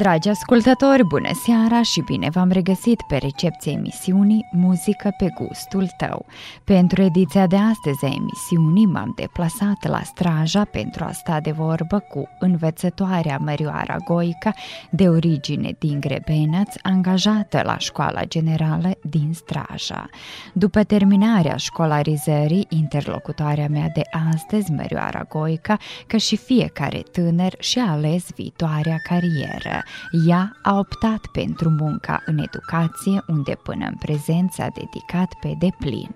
Dragi ascultători, bună seara și bine v-am regăsit pe recepția emisiunii Muzică pe gustul tău. Pentru ediția de astăzi a emisiunii m-am deplasat la Straja pentru a sta de vorbă cu învățătoarea Mărioara Goica, de origine din Grebenaț, angajată la școala generală din Straja. După terminarea școlarizării, interlocutoarea mea de astăzi, Mărioara Goica, ca și fiecare tânăr, și-a ales viitoarea carieră. Ea a optat pentru munca în educație, unde până în prezent s-a dedicat pe deplin.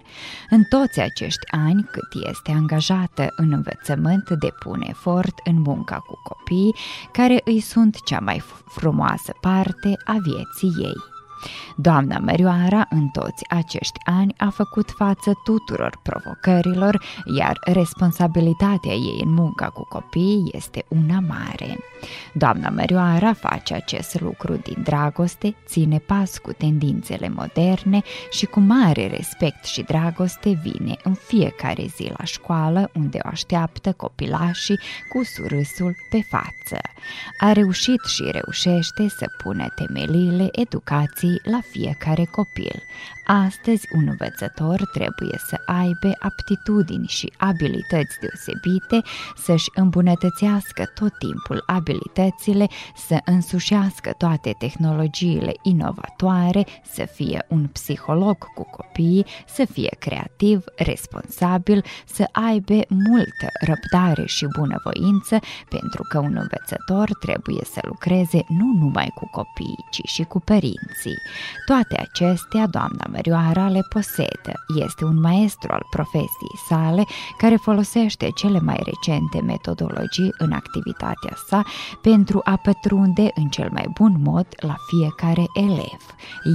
În toți acești ani cât este angajată în învățământ, depune efort în munca cu copii, care îi sunt cea mai frumoasă parte a vieții ei. Doamna Mărioara în toți acești ani a făcut față tuturor provocărilor, iar responsabilitatea ei în munca cu copii este una mare. Doamna Mărioara face acest lucru din dragoste, ține pas cu tendințele moderne și cu mare respect și dragoste vine în fiecare zi la școală unde o așteaptă copilașii cu surâsul pe față. A reușit și reușește să pună temeliile educației la fiecare copil. Astăzi, un învățător trebuie să aibă aptitudini și abilități deosebite, să-și îmbunătățească tot timpul abilitățile, să însușească toate tehnologiile inovatoare, să fie un psiholog cu copiii, să fie creativ, responsabil, să aibă multă răbdare și bunăvoință, pentru că un învățător trebuie să lucreze nu numai cu copiii, ci și cu părinții. Toate acestea, doamna Mărioara le posedă. Este un maestru al profesiei sale care folosește cele mai recente metodologii în activitatea sa pentru a pătrunde în cel mai bun mod la fiecare elev.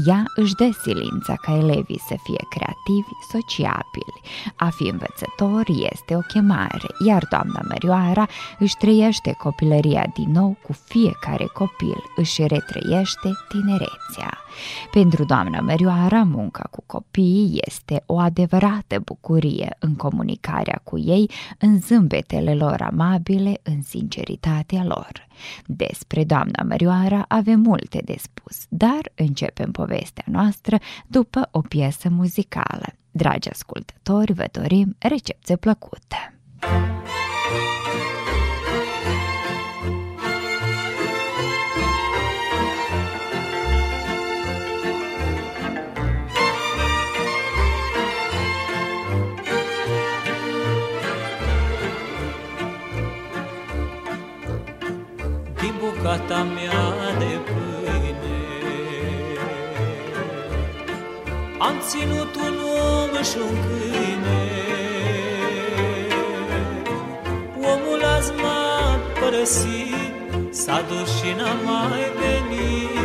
Ea își dă silința ca elevii să fie creativi, sociabili. A fi învățător este o chemare, iar doamna Mărioara își trăiește copilăria din nou cu fiecare copil, își retrăiește tinerețea. Pentru doamna Mărioara, munca cu copiii este o adevărată bucurie în comunicarea cu ei, în zâmbetele lor amabile, în sinceritatea lor. Despre doamna Mărioara avem multe de spus, dar începem povestea noastră după o piesă muzicală. Dragi ascultători, vă dorim recepție plăcută! Bucata mea de pâine. Am ținut un om și un câine, Omul azi m-a părăsit, s-a dus și n-a mai venit,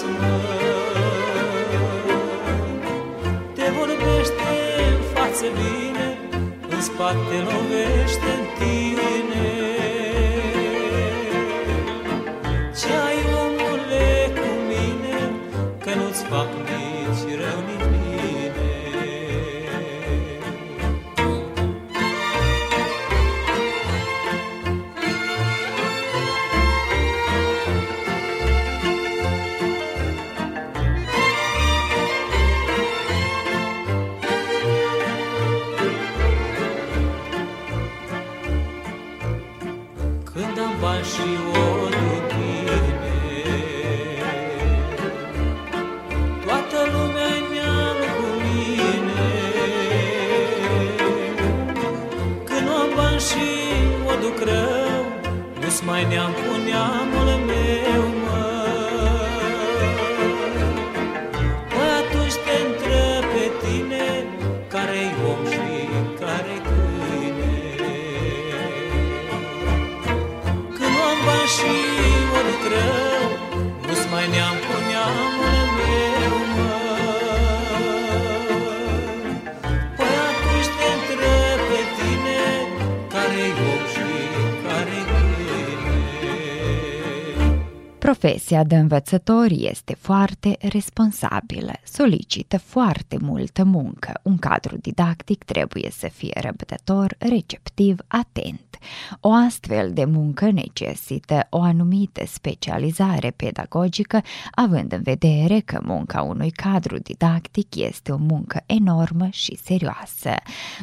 Peace. Profesia de învățător este foarte responsabilă, solicită foarte multă muncă. Un cadru didactic trebuie să fie răbdător, receptiv, atent. O astfel de muncă necesită o anumită specializare pedagogică, având în vedere că munca unui cadru didactic este o muncă enormă și serioasă.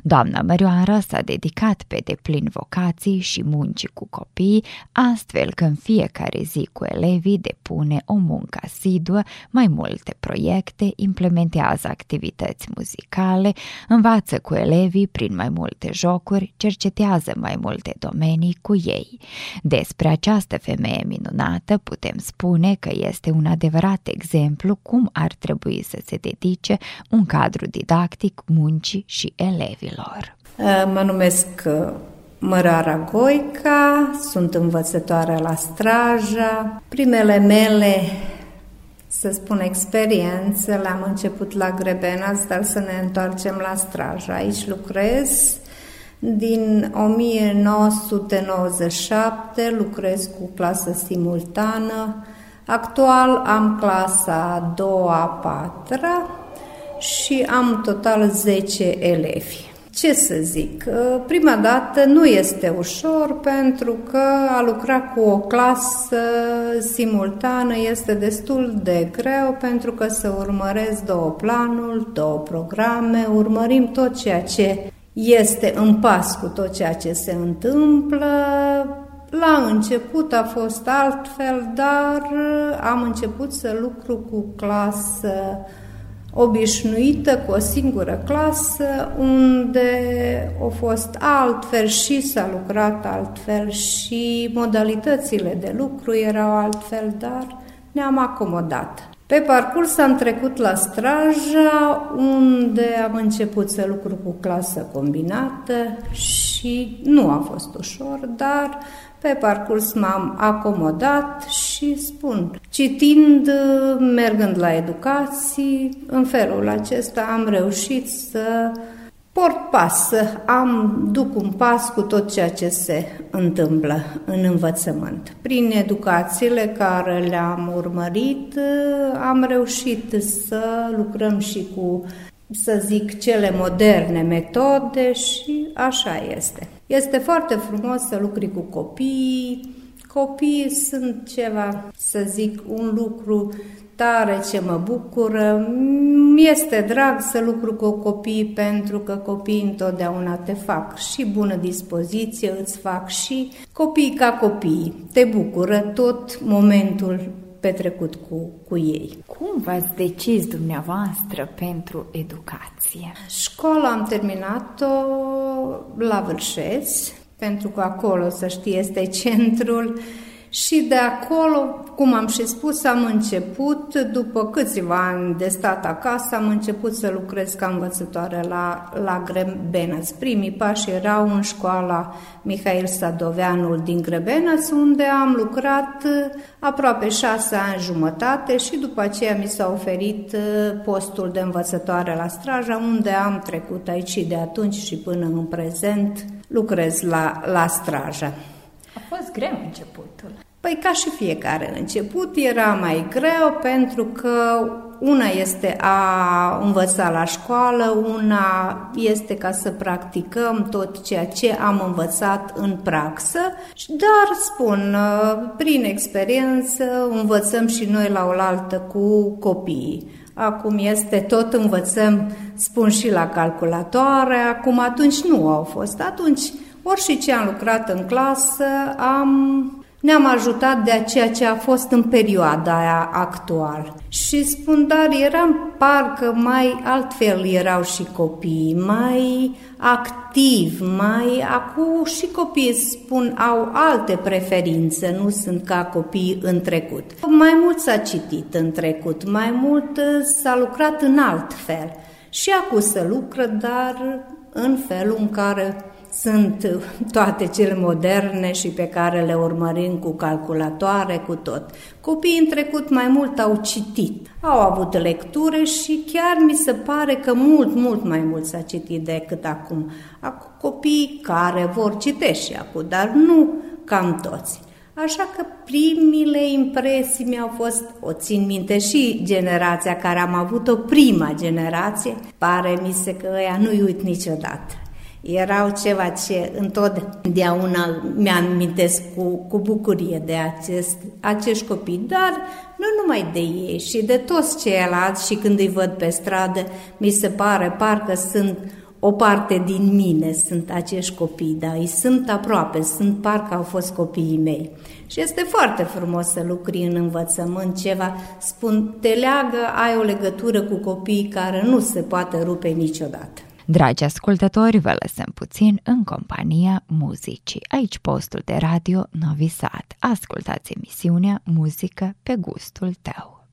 Doamna Mărioară s-a dedicat pe deplin vocației și muncii cu copii, astfel că în fiecare zi cu elevii depune o muncă asiduă, mai multe proiecte, implementează activități muzicale, învață cu elevii prin mai multe jocuri, cercetează mai multe domenii cu ei. Despre această femeie minunată putem spune că este un adevărat exemplu cum ar trebui să se dedice un cadru didactic muncii și elevilor. Mă numesc uh, Mărara Goica, sunt învățătoare la Straja. Primele mele, să spun, experiențe le-am început la Grebenaț, dar să ne întoarcem la Straja. Aici lucrez din 1997, lucrez cu clasă simultană. Actual am clasa a doua, a patra și am total 10 elevi. Ce să zic, prima dată nu este ușor pentru că a lucra cu o clasă simultană este destul de greu pentru că să urmăresc două planuri, două programe, urmărim tot ceea ce este în pas cu tot ceea ce se întâmplă. La început a fost altfel, dar am început să lucru cu clasă obișnuită cu o singură clasă, unde a fost altfel și s-a lucrat altfel și modalitățile de lucru erau altfel, dar ne-am acomodat. Pe parcurs am trecut la Straja, unde am început să lucru cu clasă combinată și nu a fost ușor, dar pe parcurs m-am acomodat și spun, citind, mergând la educații, în felul acesta am reușit să port pas, să am, duc un pas cu tot ceea ce se întâmplă în învățământ. Prin educațiile care le-am urmărit, am reușit să lucrăm și cu să zic, cele moderne metode și așa este. Este foarte frumos să lucri cu copii. Copiii sunt ceva, să zic, un lucru tare ce mă bucură. Mi-este drag să lucru cu copii pentru că copiii întotdeauna te fac și bună dispoziție, îți fac și copii ca copii. Te bucură tot momentul petrecut cu, cu ei. Cum v-ați decis dumneavoastră pentru educație? Școala am terminat-o la Vârșeți, pentru că acolo, să știți, este centrul Și de acolo, cum am și spus, am început, după câțiva ani de stat acasă, am început să lucrez ca învățătoare la, la Grebenăț. Primii pași erau în școala Mihail Sadoveanul din Grebenăț, unde am lucrat aproape șase ani jumătate și după aceea mi s-a oferit uh, postul de învățătoare la Straja, unde am trecut aici și de atunci și până în prezent lucrez la, la Straja. A fost greu începutul. Păi ca și fiecare început era mai greu pentru că una este a învăța la școală, una este ca să practicăm tot ceea ce am învățat în praxă, dar spun, prin experiență învățăm și noi la oaltă cu copiii. Acum este tot învățăm, spun și la calculatoare, acum atunci nu au fost. Atunci, ori și ce am lucrat în clasă, am ne-am ajutat de ceea ce a fost în perioada aia actual. Și spun, dar eram parcă mai altfel erau și copiii, mai activ, mai... Acum și copiii spun au alte preferințe, nu sunt ca copiii în trecut. Mai mult s-a citit în trecut, mai mult s-a lucrat în alt fel. Și acum se lucră, dar în felul în care sunt toate cele moderne și pe care le urmărim cu calculatoare, cu tot. Copiii în trecut mai mult au citit, au avut lectură și chiar mi se pare că mult, mult mai mult s-a citit decât acum. Acum copiii care vor citește și acum, dar nu cam toți. Așa că primile impresii mi-au fost, o țin minte și generația care am avut-o, prima generație, pare mi se că ăia nu-i uit niciodată erau ceva ce întotdeauna mi-amintesc cu, cu bucurie de acest, acești copii, dar nu numai de ei, și de toți ceilalți și când îi văd pe stradă, mi se pare parcă sunt o parte din mine, sunt acești copii, da, îi sunt aproape, sunt parcă au fost copiii mei. Și este foarte frumos să lucri în învățământ ceva, spun, te leagă, ai o legătură cu copiii care nu se poate rupe niciodată. Dragi ascultători, vă lăsăm puțin în compania muzicii. Aici postul de radio Novi Sad. Ascultați emisiunea Muzică pe gustul tău.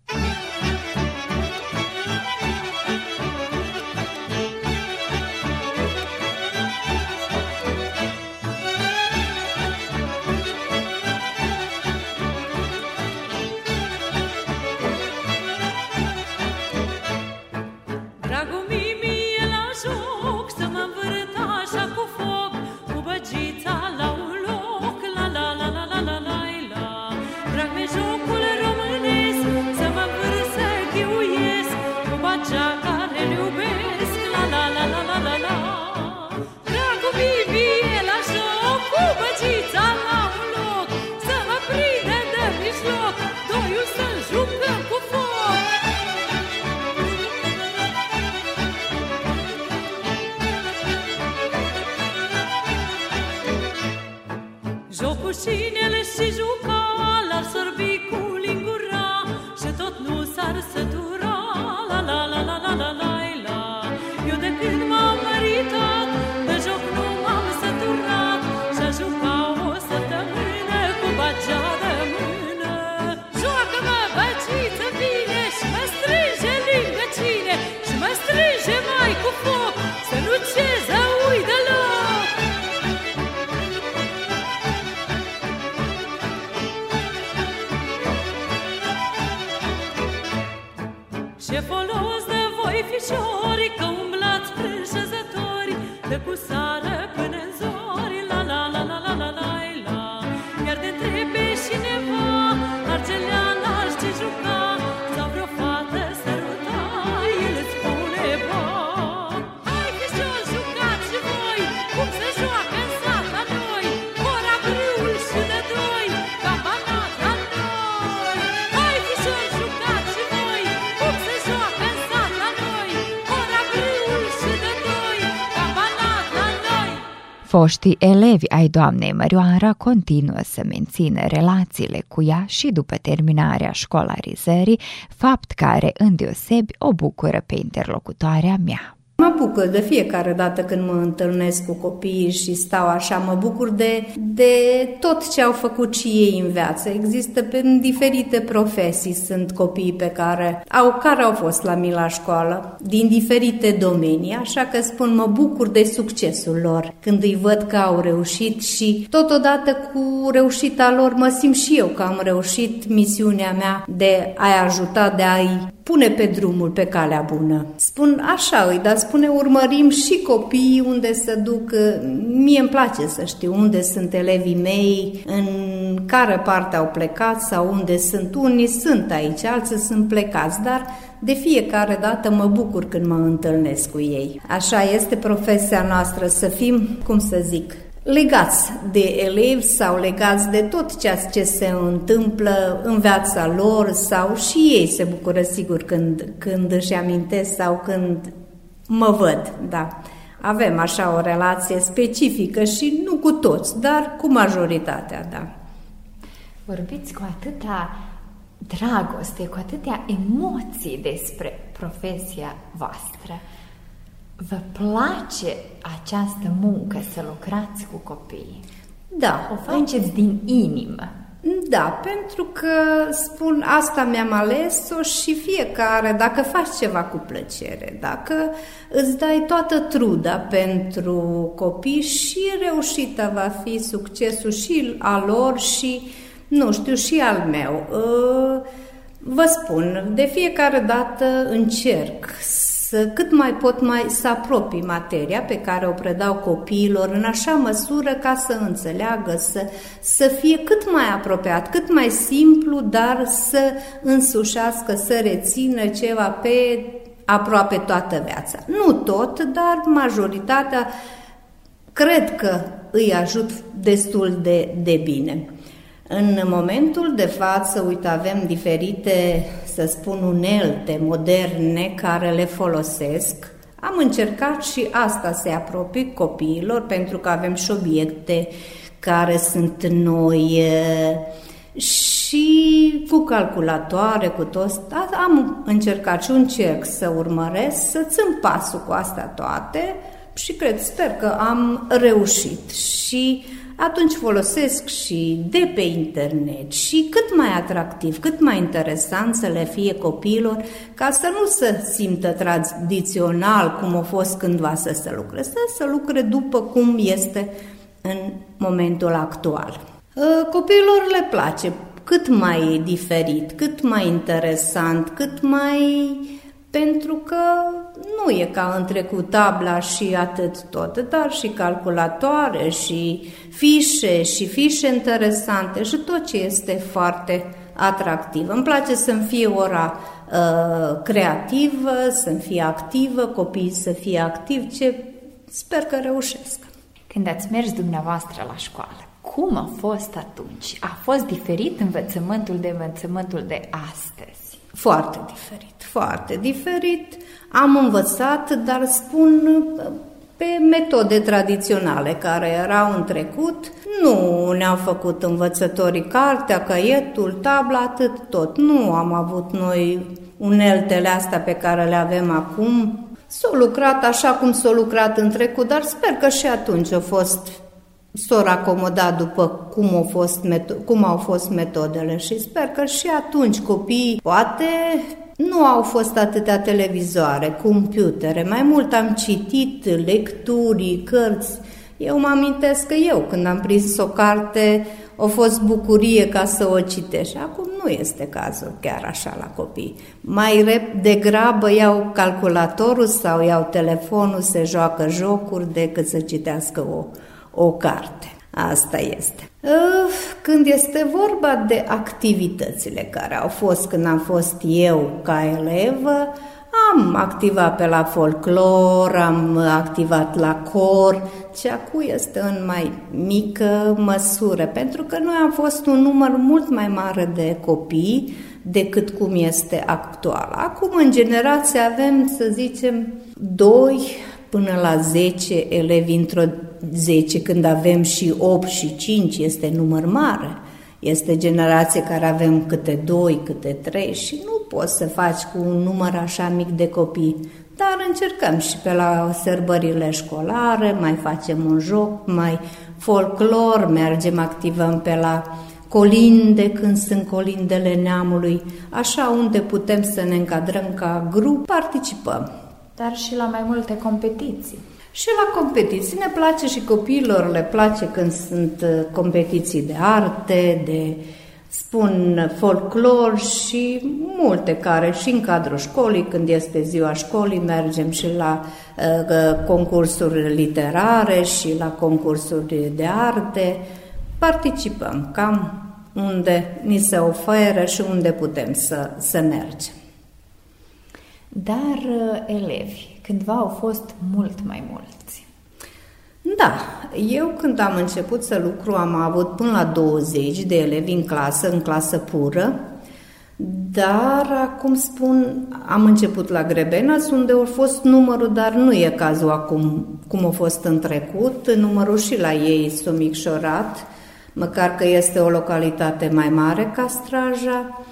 Foștii elevi ai doamnei Mărioara continuă să mențină relațiile cu ea și după terminarea școlarizării, fapt care îndeosebi o bucură pe interlocutoarea mea. Mă bucur de fiecare dată când mă întâlnesc cu copiii și stau așa, mă bucur de, de tot ce au făcut și ei în viață. Există pe diferite profesii, sunt copii pe care au, care au fost la mine la școală, din diferite domenii, așa că spun mă bucur de succesul lor când îi văd că au reușit și totodată cu reușita lor mă simt și eu că am reușit misiunea mea de a-i ajuta, de a-i pune pe drumul, pe calea bună. Spun așa, îi, dar spune urmărim și copiii unde să duc. Mie îmi place să știu unde sunt elevii mei, în care parte au plecat sau unde sunt. Unii sunt aici, alții sunt plecați, dar de fiecare dată mă bucur când mă întâlnesc cu ei. Așa este profesia noastră, să fim, cum să zic, legați de elevi sau legați de tot ceea ce se întâmplă în viața lor sau și ei se bucură sigur când, când își amintesc sau când mă văd, da. Avem așa o relație specifică și nu cu toți, dar cu majoritatea, da. Vorbiți cu atâta dragoste, cu atâtea emoții despre profesia voastră. Vă place această muncă să lucrați cu copiii? Da. O faceți din inimă? Da, pentru că spun asta mi-am ales-o și fiecare, dacă faci ceva cu plăcere, dacă îți dai toată truda pentru copii și reușita va fi succesul și al lor și, nu știu, și al meu. Ă, vă spun, de fiecare dată încerc să cât mai pot mai să apropii materia pe care o predau copiilor în așa măsură ca să înțeleagă, să, să fie cât mai apropiat, cât mai simplu, dar să însușească, să rețină ceva pe aproape toată viața. Nu tot, dar majoritatea cred că îi ajut destul de, de bine. În momentul de față, uite, avem diferite, să spun, unelte moderne care le folosesc. Am încercat și asta să apropii copiilor, pentru că avem și obiecte care sunt noi și cu calculatoare, cu tot. Am încercat și încerc să urmăresc, să țin pasul cu astea toate și cred, sper că am reușit. Și atunci folosesc și de pe internet și cât mai atractiv, cât mai interesant să le fie copiilor, ca să nu se simtă tradițional cum a fost cândva să se lucreze, să lucre după cum este în momentul actual. Ă, copiilor le place cât mai diferit, cât mai interesant, cât mai pentru că nu e ca în trecut tabla și atât tot, dar și calculatoare și fișe și fișe interesante și tot ce este foarte atractiv. Îmi place să-mi fie ora uh, creativă, să-mi fie activă, copiii să fie activi, ce sper că reușesc. Când ați mers dumneavoastră la școală, cum a fost atunci? A fost diferit învățământul de învățământul de astăzi? Foarte diferit, foarte diferit. Am învățat, dar spun pe metode tradiționale care erau în trecut. Nu ne-au făcut învățătorii cartea, caietul, tabla, atât tot. Nu am avut noi uneltele astea pe care le avem acum. S-au lucrat așa cum s-au lucrat în trecut, dar sper că și atunci a fost s-au acomodat după cum au, fost cum au fost metodele și sper că și atunci copiii poate nu au fost atâtea televizoare, computere, mai mult am citit lecturi, cărți. Eu mă amintesc că eu, când am prins o carte, a fost bucurie ca să o citești. Acum nu este cazul chiar așa la copii. Mai degrabă iau calculatorul sau iau telefonul, se joacă jocuri decât să citească o, o carte. Asta este. Când este vorba de activitățile care au fost când am fost eu ca elevă, am activat pe la folclor, am activat la cor, ce acum este în mai mică măsură, pentru că noi am fost un număr mult mai mare de copii decât cum este actual. Acum, în generație, avem, să zicem, doi până la 10 elevi într-o 10, când avem și 8 și 5, este număr mare. Este generație care avem câte 2, câte 3 și nu poți să faci cu un număr așa mic de copii. Dar dar încercăm și pe la sărbările școlare, mai facem un joc, mai folclor, mergem, activăm pe la colinde, când sunt colindele neamului, așa unde putem să ne încadrăm ca grup, participăm. Dar și la mai multe competiții. Și la competiții ne place și copiilor le place când sunt uh, competiții de arte, de spun folclor și multe care și în cadrul școlii, când este ziua școlii, mergem și la uh, concursuri literare și la concursuri de arte. Participăm cam unde ni se oferă și unde putem să, să mergem. Dar uh, elevi, cândva au fost mult mai mulți. Da, eu când am început să lucru am avut până la 20 de elevi în clasă, în clasă pură, dar acum spun, am început la Grebenas, unde a fost numărul, dar nu e cazul acum cum a fost în trecut. Numărul și la ei s-a micșorat, măcar că este o localitate mai mare ca Straja.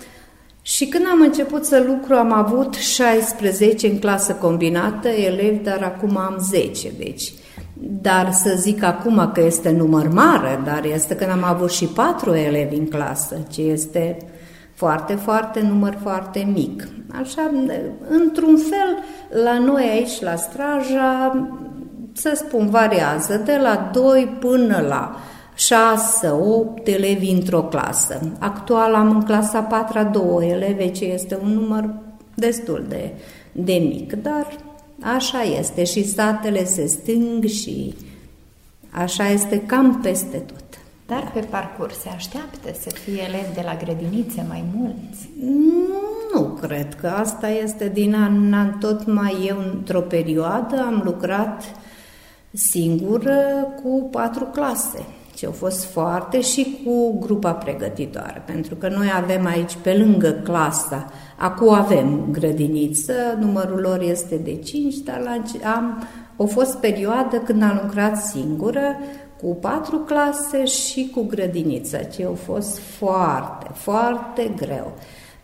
Și când am început să lucru, am avut 16 în clasă combinată elevi, dar acum am 10, deci. Dar să zic acum că este număr mare, dar este când am avut și 4 elevi în clasă, ce este foarte, foarte, număr foarte mic. Așa, într-un fel, la noi aici, la Straja, să spun, variază de la 2 până la 6, 8 elevi într-o clasă. Actual am în clasa 4 două elevi, ce este un număr destul de, de mic, dar așa este și satele se stâng și așa este cam peste tot. Dar pe parcurs se așteaptă să fie elevi de la grădinițe mai mulți? Nu cred că asta este din an în an tot mai eu într-o perioadă am lucrat singură cu patru clase și au fost foarte și cu grupa pregătitoare, pentru că noi avem aici pe lângă clasa, acum avem grădiniță, numărul lor este de 5, dar la, am, o fost perioadă când am lucrat singură, cu patru clase și cu grădiniță, ce au fost foarte, foarte greu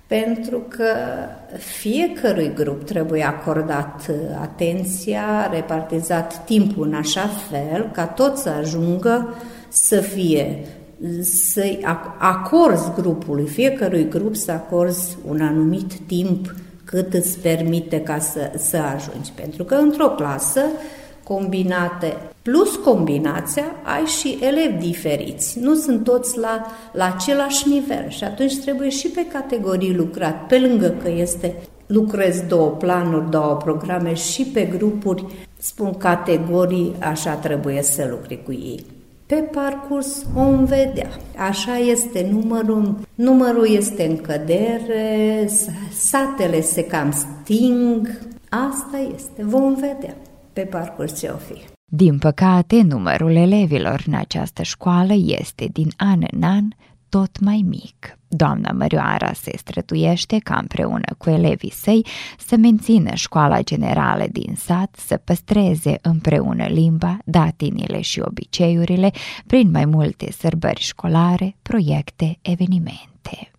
pentru că fiecărui grup trebuie acordat atenția, repartizat timpul în așa fel ca tot să ajungă să fie să acorzi grupului, fiecărui grup să acorzi un anumit timp cât îți permite ca să, să ajungi. Pentru că într-o clasă combinate plus combinația, ai și elevi diferiți. Nu sunt toți la, la același nivel și atunci trebuie și pe categorii lucrat, pe lângă că este lucrezi două planuri, două programe și pe grupuri, spun categorii, așa trebuie să lucri cu ei. Pe parcurs vom vedea. Așa este numărul, numărul este în cădere, satele se cam sting, asta este, vom vedea pe parcurs ce o fi. Din păcate, numărul elevilor în această școală este din an în an tot mai mic. Doamna Mărioara se strătuiește ca împreună cu elevii săi să mențină școala generală din sat, să păstreze împreună limba, datinile și obiceiurile prin mai multe sărbări școlare, proiecte, evenimente.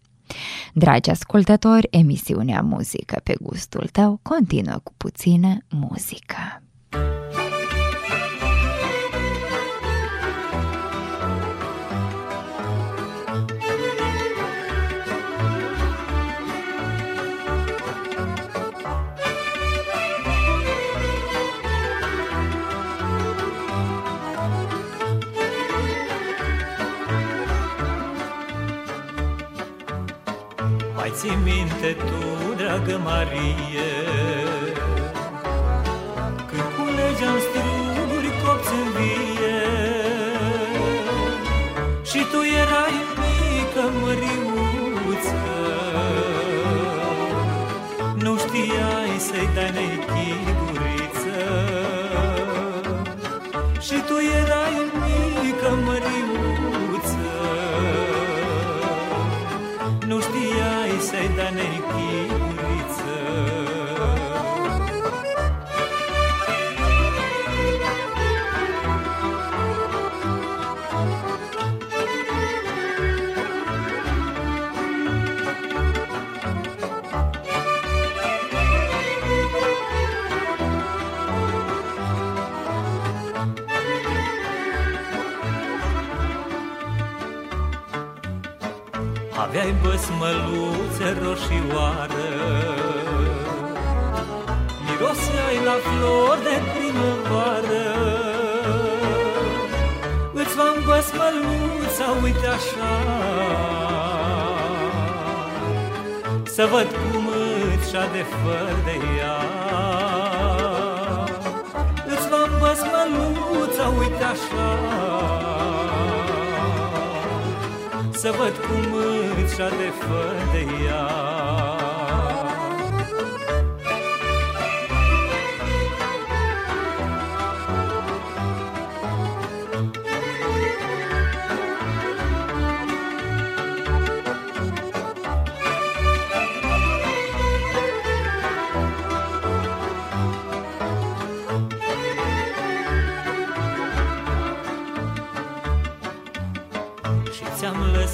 Dragi ascultători, emisiunea Muzică pe gustul tău continuă cu puțină muzică. Mai ții minte tu, dragă Marie, Când culegeam struguri copți în vie. Și tu erai mică măriuță. Nu știai să-i dai nechiburiță Și tu erai mică măriuță Aveai băsmăluțe roșioară. Miroseai la flori de primăvară. Îți v-am băsmăluța, uite așa. Să văd cum îți de făr de ea. Îți v-am băsmăluța, uite așa Să văd cum îți de făr de ea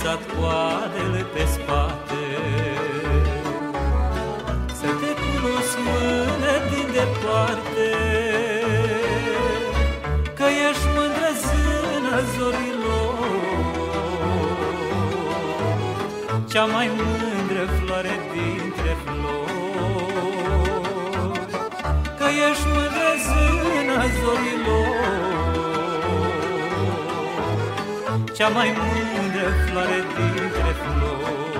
lăsat coadele pe spate. Să te cunosc mână din departe Că ești mândră zâna zorilor. Cea mai mândră floare dintre flori Că ești mândră zâna zorilor. Cea mai mândră floare dintre flori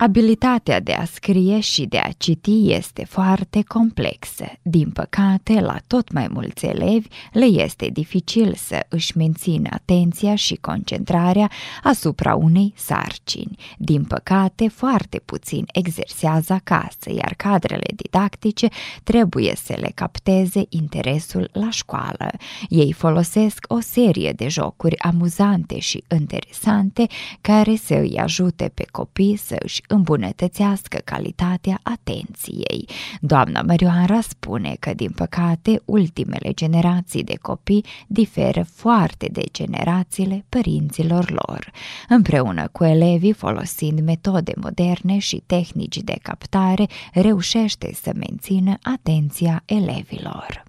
Abilitatea de a scrie și de a citi este foarte complexă. Din păcate, la tot mai mulți elevi le este dificil să își mențină atenția și concentrarea asupra unei sarcini. Din păcate, foarte puțin exersează acasă, iar cadrele didactice trebuie să le capteze interesul la școală. Ei folosesc o serie de jocuri amuzante și interesante care să îi ajute pe copii să își îmbunătățească calitatea atenției. Doamna Mărioara spune că, din păcate, ultimele generații de copii diferă foarte de generațiile părinților lor. Împreună cu elevii, folosind metode moderne și tehnici de captare, reușește să mențină atenția elevilor.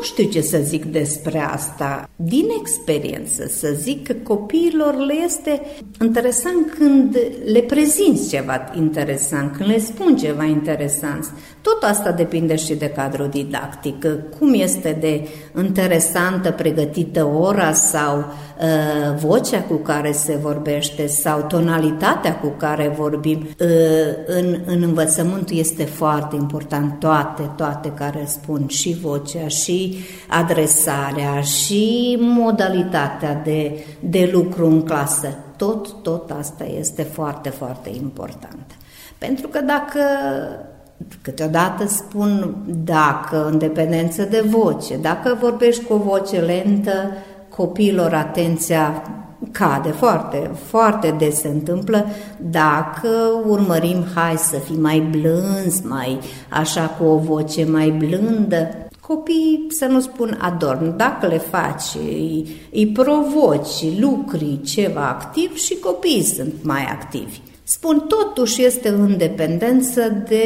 Nu știu ce să zic despre asta. Din experiență să zic că copiilor le este interesant când le prezinți ceva interesant, când le spun ceva interesant. Tot asta depinde și de cadrul didactic. Cum este de interesantă, pregătită ora sau uh, vocea cu care se vorbește sau tonalitatea cu care vorbim. Uh, în, în învățământ este foarte important toate, toate care spun și vocea și adresarea și modalitatea de, de lucru în clasă. Tot, tot asta este foarte, foarte important. Pentru că dacă Câteodată spun dacă, în dependență de voce, dacă vorbești cu o voce lentă, copiilor atenția cade foarte, foarte des se întâmplă dacă urmărim, hai să fii mai blânz, mai așa cu o voce mai blândă, copiii, să nu spun adorm, dacă le faci, îi, îi provoci, lucri ceva activ și copiii sunt mai activi. Spun, totuși este în dependență de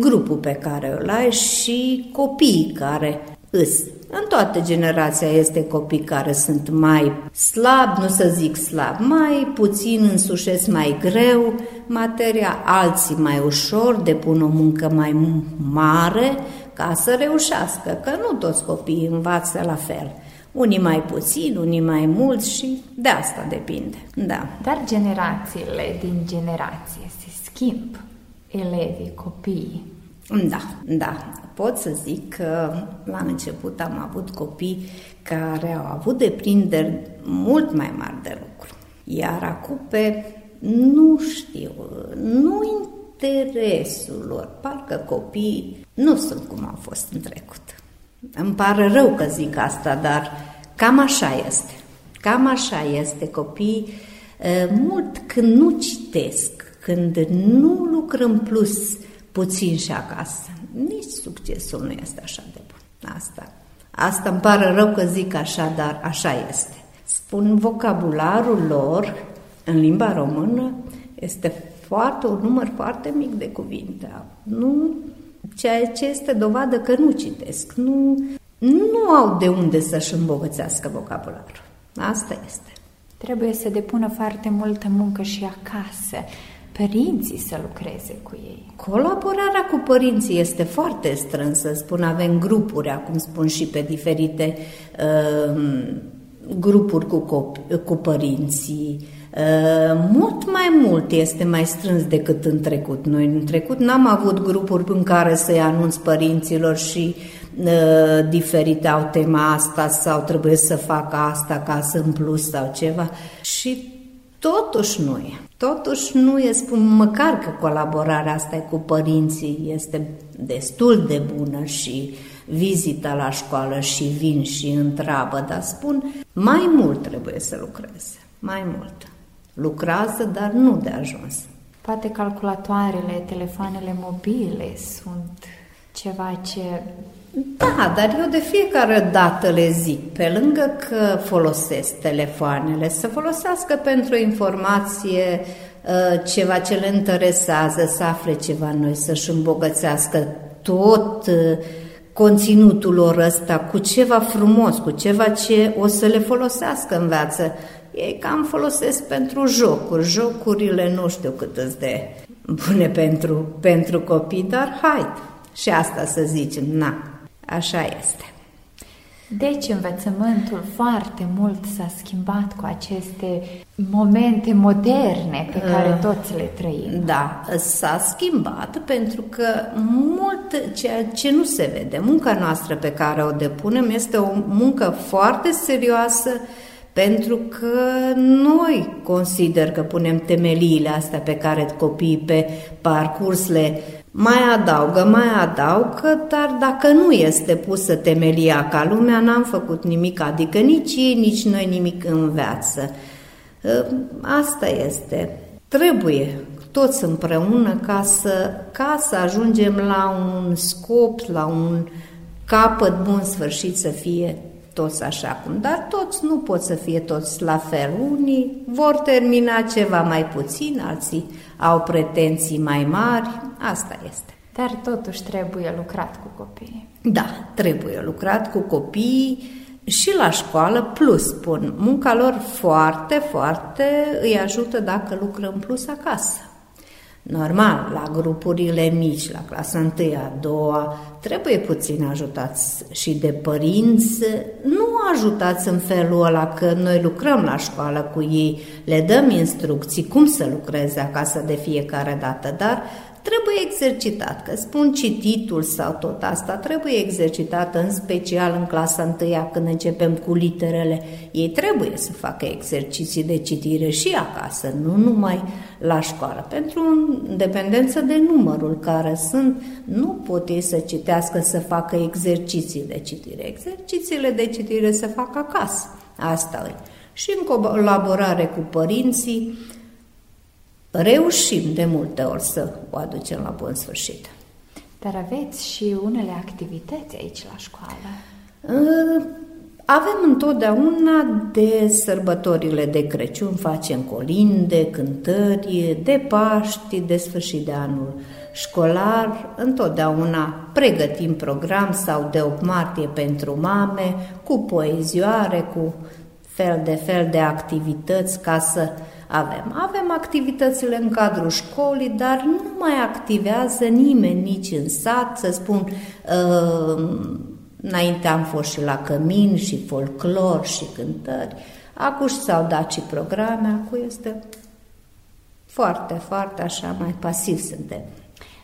grupul pe care îl ai și copiii care îs. În toată generația este copii care sunt mai slabi, nu să zic slab, mai puțin însușesc mai greu materia, alții mai ușor, depun o muncă mai mare ca să reușească, că nu toți copiii învață la fel. Unii mai puțin, unii mai mult și de asta depinde. Da. Dar generațiile din generație se schimb, elevii, copiii. Da, da. Pot să zic că la început am avut copii care au avut deprinderi mult mai mari de lucru. Iar acum pe, nu știu, nu interesul lor, parcă copiii nu sunt cum au fost în trecut. Îmi pare rău că zic asta, dar cam așa este. Cam așa este. Copii, mult când nu citesc, când nu lucrăm plus puțin și acasă, nici succesul nu este așa de bun. Asta. Asta îmi pare rău că zic așa, dar așa este. Spun vocabularul lor în limba română este foarte, un număr foarte mic de cuvinte. Nu ceea ce este dovadă că nu citesc, nu, nu au de unde să-și îmbogățească vocabularul. Asta este. Trebuie să depună foarte multă muncă și acasă părinții să lucreze cu ei. Colaborarea cu părinții este foarte strânsă, spun, avem grupuri, acum spun și pe diferite uh, grupuri cu, copii, cu părinții. Uh, mult mai mult este mai strâns decât în trecut. Noi în trecut n-am avut grupuri în care să-i anunț părinților și uh, diferite au tema asta sau trebuie să facă asta ca să în plus sau ceva. Și totuși nu e. Totuși nu e, spun, măcar că colaborarea asta cu părinții este destul de bună și vizita la școală și vin și întreabă, dar spun, mai mult trebuie să lucreze, mai mult. Lucrează, dar nu de ajuns. Poate calculatoarele, telefoanele mobile sunt ceva ce da, dar eu de fiecare dată le zic, pe lângă că folosesc telefoanele, să folosească pentru informație uh, ceva ce le interesează, să afle ceva noi, să-și îmbogățească tot uh, conținutul lor ăsta cu ceva frumos, cu ceva ce o să le folosească în viață. Ei cam folosesc pentru jocuri. Jocurile nu știu cât îți de bune pentru, pentru copii, dar hai, și asta să zicem, na, Așa este. Deci învățământul foarte mult s-a schimbat cu aceste momente moderne pe care uh, toți le trăim. Da, s-a schimbat pentru că mult ceea ce nu se vede, munca noastră pe care o depunem este o muncă foarte serioasă pentru că noi consider că punem temeliile astea pe care copiii pe parcurs le mai adaugă, mai adaugă, dar dacă nu este pusă temelia ca lumea, n-am făcut nimic, adică nici ei, nici noi nimic în viață. Ă, asta este. Trebuie toți împreună ca să, ca să ajungem la un scop, la un capăt bun sfârșit să fie toți așa cum, dar toți nu pot să fie toți la fel. Unii vor termina ceva mai puțin, alții au pretenții mai mari, asta este. Dar totuși trebuie lucrat cu copiii. Da, trebuie lucrat cu copiii și la școală, plus, spun, munca lor foarte, foarte îi ajută dacă lucrăm plus acasă. Normal, la grupurile mici, la clasa 1 a doua, trebuie puțin ajutați și de părinți, nu ajutați în felul ăla că noi lucrăm la școală cu ei, le dăm instrucții cum să lucreze acasă de fiecare dată, dar trebuie exercitat, că spun cititul sau tot asta, trebuie exercitat în special în clasa întâia când începem cu literele. Ei trebuie să facă exerciții de citire și acasă, nu numai la școală. Pentru dependență de numărul care sunt, nu pot ei să citească, să facă exerciții de citire. Exercițiile de citire se fac acasă. Asta e. Și în colaborare cu părinții, reușim de multe ori să o aducem la bun sfârșit. Dar aveți și unele activități aici la școală? Ă, avem întotdeauna de sărbătorile de Crăciun, facem colinde, cântări, de Paști, de sfârșit de anul școlar, întotdeauna pregătim program sau de 8 martie pentru mame, cu poezioare, cu fel de fel de activități ca să avem. Avem activitățile în cadrul școlii, dar nu mai activează nimeni nici în sat, să spun, uh, înainte am fost și la cămin și folclor și cântări, acum s-au dat și programe, acum este foarte, foarte așa, mai pasiv suntem.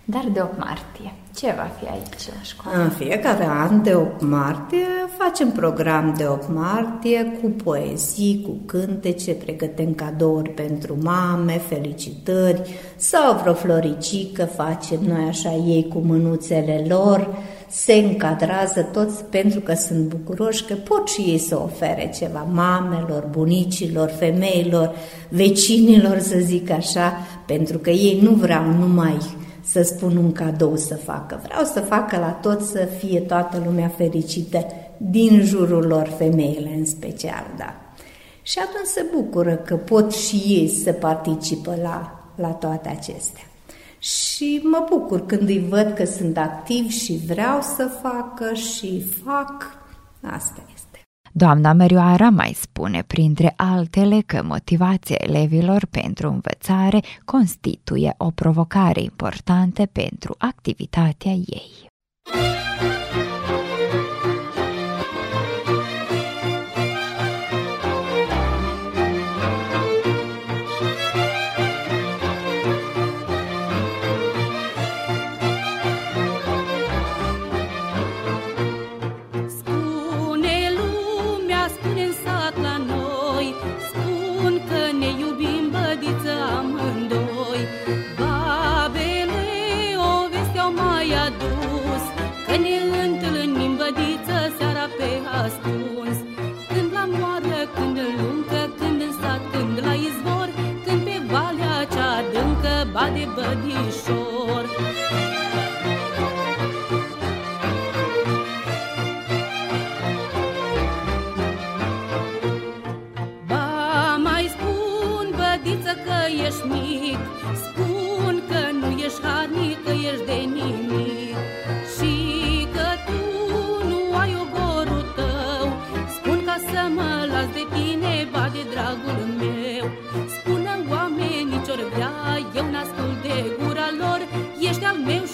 Dar de 8 martie, ce va fi aici la școală? În fiecare an de 8 martie facem program de 8 martie cu poezii, cu cântece, pregătim cadouri pentru mame, felicitări sau vreo floricică, facem noi așa ei cu mânuțele lor, se încadrează toți pentru că sunt bucuroși că pot și ei să ofere ceva mamelor, bunicilor, femeilor, vecinilor, să zic așa, pentru că ei nu vreau numai să spun un cadou să facă. Vreau să facă la toți să fie toată lumea fericită, din jurul lor, femeile în special, da. Și atunci se bucură că pot și ei să participă la, la toate acestea. Și mă bucur când îi văd că sunt activi și vreau să facă și fac. Asta este. Doamna Mărioara mai spune printre altele că motivația elevilor pentru învățare constituie o provocare importantă pentru activitatea ei. În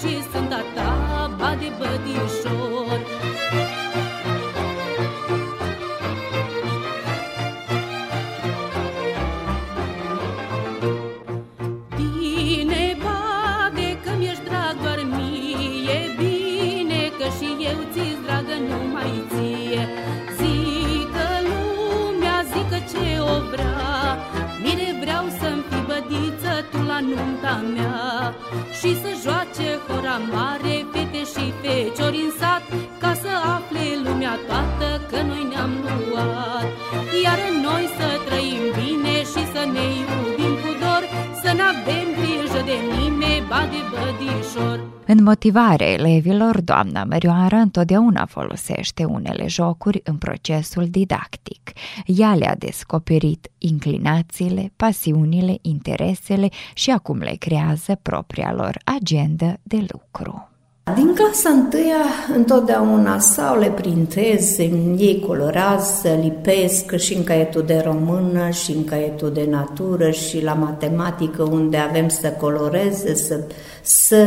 motivarea elevilor, doamna Mărioară întotdeauna folosește unele jocuri în procesul didactic. Ea le-a descoperit inclinațiile, pasiunile, interesele și acum le creează propria lor agendă de lucru. Din clasa întâia, întotdeauna sau le printez, ei colorează, lipesc și în caietul de română și în caietul de natură și la matematică unde avem să coloreze, să, să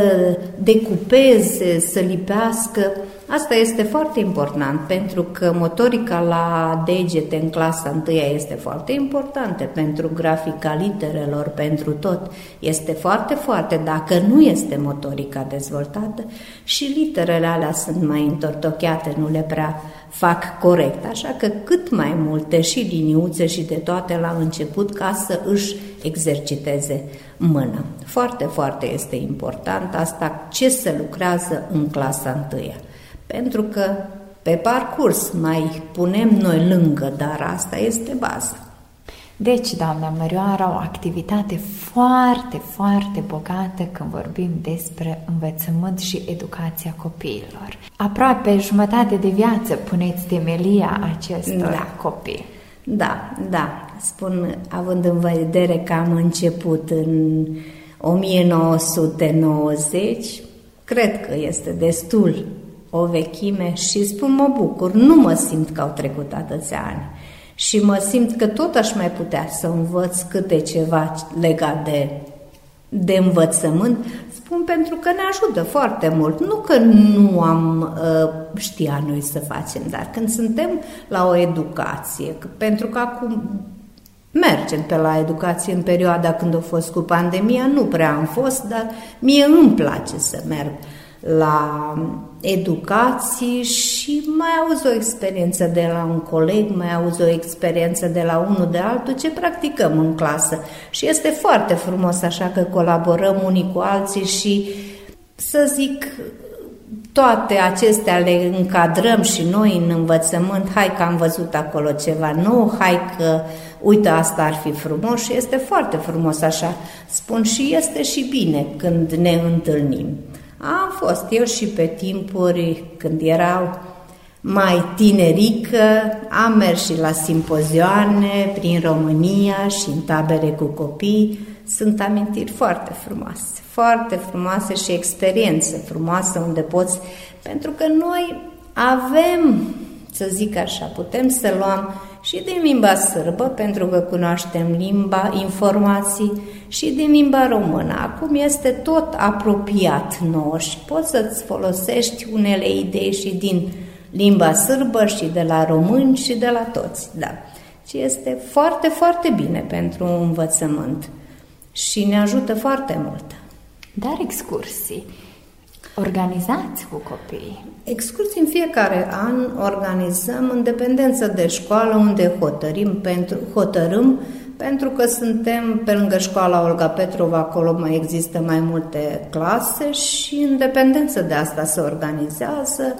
decupeze, să lipească. Asta este foarte important pentru că motorica la degete în clasa întâia este foarte importantă pentru grafica literelor, pentru tot. Este foarte, foarte, dacă nu este motorica dezvoltată și literele alea sunt mai întortocheate, nu le prea fac corect. Așa că cât mai multe și liniuțe și de toate la început ca să își exerciteze mână. Foarte, foarte este important asta ce se lucrează în clasa întâia pentru că pe parcurs mai punem noi lângă, dar asta este baza. Deci, doamna Mărioara, o activitate foarte, foarte bogată când vorbim despre învățământ și educația copiilor. Aproape jumătate de viață puneți temelia acestor da. copii. Da, da. Spun, având în vedere că am început în 1990, cred că este destul o vechime și spun mă bucur, nu mă simt că au trecut atâția ani și mă simt că tot aș mai putea să învăț câte ceva legat de, de învățământ, spun pentru că ne ajută foarte mult. Nu că nu am uh, știa noi să facem, dar când suntem la o educație, pentru că acum mergem pe la educație în perioada când a fost cu pandemia, nu prea am fost, dar mie îmi place să merg la educații și mai auzi o experiență de la un coleg, mai auzi o experiență de la unul de altul, ce practicăm în clasă. Și este foarte frumos așa că colaborăm unii cu alții și să zic, toate acestea le încadrăm și noi în învățământ, hai că am văzut acolo ceva nou, hai că uite asta ar fi frumos și este foarte frumos așa, spun și este și bine când ne întâlnim. Am fost eu și pe timpuri când erau mai tinerică, am mers și la simpozioane prin România și în tabere cu copii. Sunt amintiri foarte frumoase, foarte frumoase și experiențe frumoase unde poți, pentru că noi avem să zic așa, putem să luăm și din limba sârbă, pentru că cunoaștem limba, informații, și din limba română. Acum este tot apropiat nouă și poți să-ți folosești unele idei și din limba sârbă și de la români și de la toți, da. Și este foarte, foarte bine pentru învățământ și ne ajută foarte mult. Dar excursii, organizați cu copiii? Excursii în fiecare an organizăm în dependență de școală unde hotărim pentru, hotărâm pentru că suntem pe lângă școala Olga Petrova, acolo mai există mai multe clase și în dependență de asta se organizează.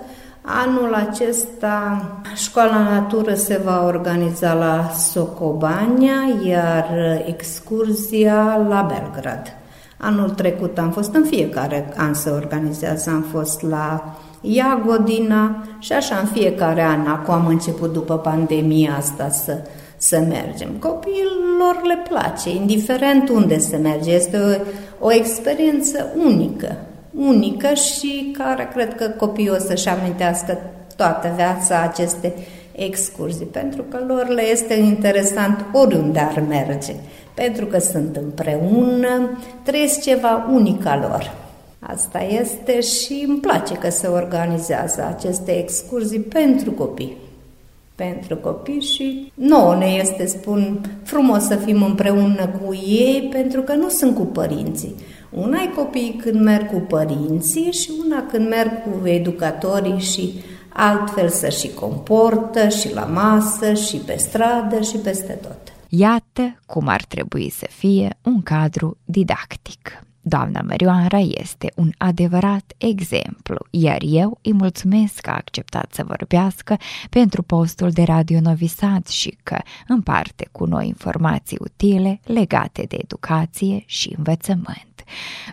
Anul acesta școala natură se va organiza la Socobania, iar excurzia la Belgrad. Anul trecut am fost în fiecare an se organizează, am fost la Iagodina și așa în fiecare an, acum am început după pandemia asta să, să mergem. Copiilor le place, indiferent unde se merge, este o, o experiență unică, unică și care cred că copiii o să-și amintească toată viața aceste excurzii, pentru că lor le este interesant oriunde ar merge pentru că sunt împreună, trăiesc ceva unic al lor. Asta este și îmi place că se organizează aceste excurzii pentru copii. Pentru copii și nouă ne este, spun, frumos să fim împreună cu ei pentru că nu sunt cu părinții. Una e copiii când merg cu părinții și una când merg cu educatorii și altfel să și comportă și la masă și pe stradă și peste tot. Iată cum ar trebui să fie un cadru didactic. Doamna Mărioara este un adevărat exemplu, iar eu îi mulțumesc că a acceptat să vorbească pentru postul de Radio Novi Sad și că împarte cu noi informații utile legate de educație și învățământ.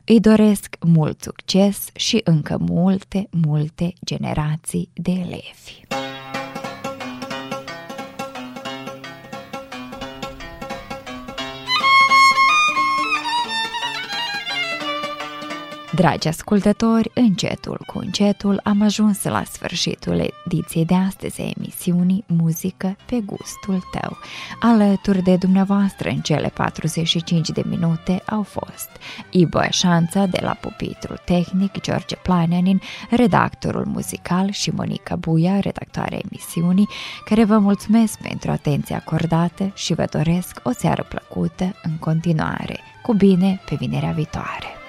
Îi doresc mult succes și încă multe, multe generații de elevi. Dragi ascultători, încetul cu încetul am ajuns la sfârșitul ediției de astăzi a emisiunii Muzică pe gustul tău. Alături de dumneavoastră în cele 45 de minute au fost Ibo Șanța de la pupitrul tehnic, George Plananin, redactorul muzical și Monica Buia, redactoarea emisiunii, care vă mulțumesc pentru atenția acordată și vă doresc o seară plăcută în continuare. Cu bine pe vinerea viitoare!